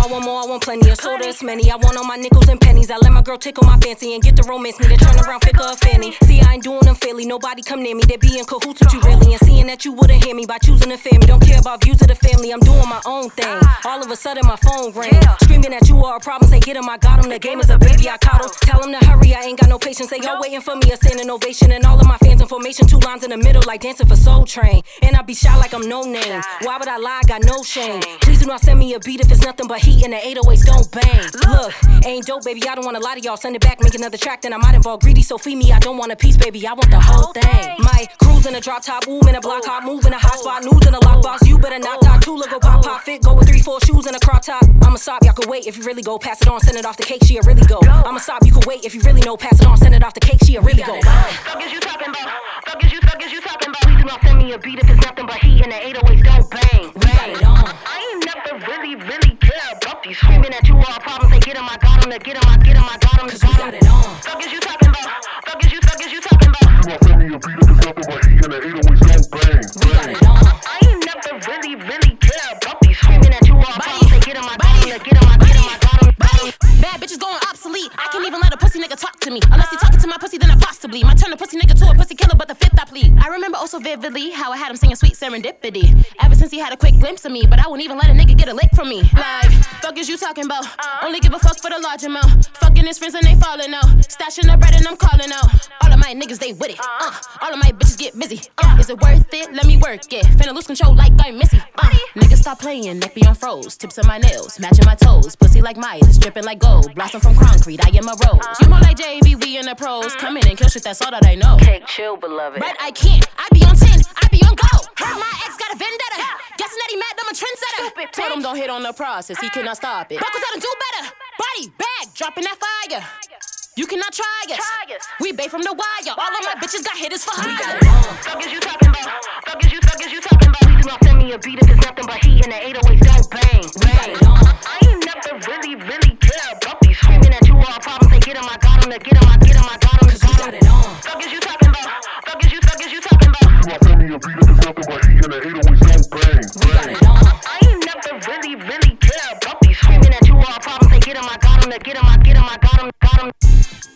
I want more, I want plenty of soda, many. I want all my nickels and pennies. I let my girl tickle my fancy and get the romance me to turn around, pick a fanny. See, I ain't doing them fairly. Nobody come near me. They be in cahoots with you really. And seeing that you wouldn't hear me by choosing fear me. Don't care about views of the family. I'm doing my own thing. All of a sudden, my phone rang. Screaming at you are a problem. Say, get him, I got him. The game is a baby, I coddle. Tell him to hurry, I ain't got no patience. They all waiting for me, a standing ovation. And all of my fans in formation, two lines in the middle, like dancing for Soul Train. And I be shy like I'm no name. Why would I lie? I got no shame. Please do not send me a beat if it's nothing but heat and the 808s don't bang. Look, ain't dope, baby. I don't wanna lie to y'all. Send it back, make another track, then I might involve greedy. So feed me, I don't want a piece, baby. I want the whole thing. My cruise in a drop top, ooh, in a block hop, move in a hot spot, news in a lockbox. You better not talk. Two look go pop pop fit, go with three, four shoes and a crop top. I'm a stop, y'all can wait if you really go. Pass it on, send it off the cake, she'll really go. I'm a stop, you can wait if you really know. Pass it on, send it off the cake, she'll really go. Fuck is you talking about? Fuck is you, fuck is you talking about? Please do not send me a beat if it's nothing but heat and the 808s don't bang. I possibly turn a pussy nigga to a pussy killer, but the fifth I plead. I remember oh also vividly how I had him singing sweet serendipity. Ever since he had a quick glimpse of me, but I wouldn't even let a nigga get a lick from me. Like, fuck is you talking about? Only give a fuck for the large amount. Fucking his friends and they falling out. Stashing the bread and I'm calling out. All of my niggas, they with it. Uh, all of my bitches get busy. Uh, is it worth it? Let me work it. Finna lose control like I'm Missy. Uh, niggas stop playing, neck be on froze. Tips on my nails, matching my toes. Pussy like Midas, dripping like gold. Blossom from concrete, I am a rose. You more like JV, we in the pros. Come in and kill shit, that's all that I know. Take chill, beloved. Right, I can't. I be on 10, I be on go. My ex got a vendetta. Guessing that he mad, I'm a trendsetter. Told him don't hit on the process, he cannot stop it. Was out and do better. Body bag, dropping that fire. You cannot try us. Try us. We bait from the wire. All of my bitches got hitters for hire. Fuck is you talking about? Fuck is you, fuck is you talking about? Please do not send me a beat if it's nothing but heat and the 808s don't bang. We got. I ain't never really, really care about these screaming at you all problems. Say get 'em,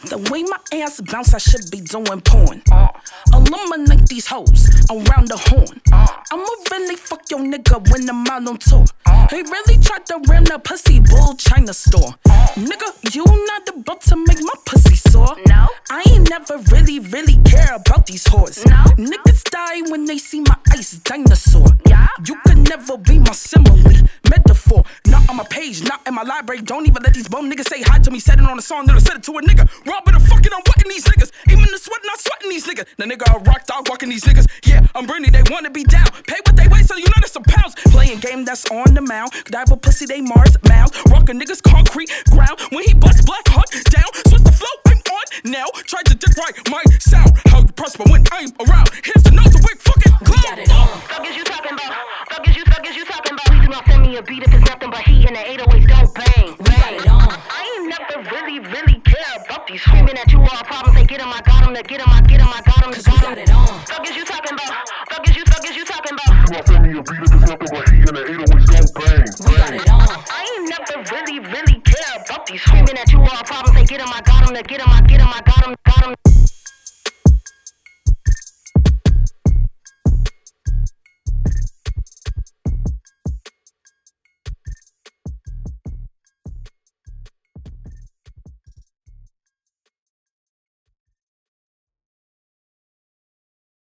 The way my ass bounce, I should be doing porn. Eliminate these hoes around the horn. I'ma really fuck your nigga when I'm out on tour. He really tried to run a pussy bull China store. Nigga, you not about to make my pussy sore. No. I ain't never really, really care about these whores. No. Niggas die when they see my ice dinosaur. Yeah. You could never be my. Not on my page, not in my library. Don't even let these bum niggas say hi to me. Said it on a song, then I said it to a nigga. Robbing the fucking, I'm wetting these niggas. Even the sweat, not sweating these niggas. The nigga a rock dog walking these niggas. Yeah, I'm Bernie, they wanna be down. Pay what they weigh, so you know that's some pounds. Playing game that's on the mound. Could I have a pussy, they Mars mouth. Rockin' niggas concrete ground. When he bust black hot down, switch the flow, I'm on now. Tried to dick right my sound. How you prosper when I'm around. Here's the nose, a big fucking We clown. got it on. Fuck me a beat if it's nothing but heat and the 808s don't bang. We got it on. I ain't never really, really care about these screaming at you all problems. Say get 'em, I got 'em, get 'em, I get 'em, I got 'em, Cause we got got 'em. it on. Fuck is you talking about? Fuck is you, fuck is you talking about? You not send me a beat if it's nothing but heat and the 808s don't bang. We got it on. I ain't never really, really care about these screaming at you all problems. Say get 'em, I got 'em, get 'em, I get 'em, I got 'em,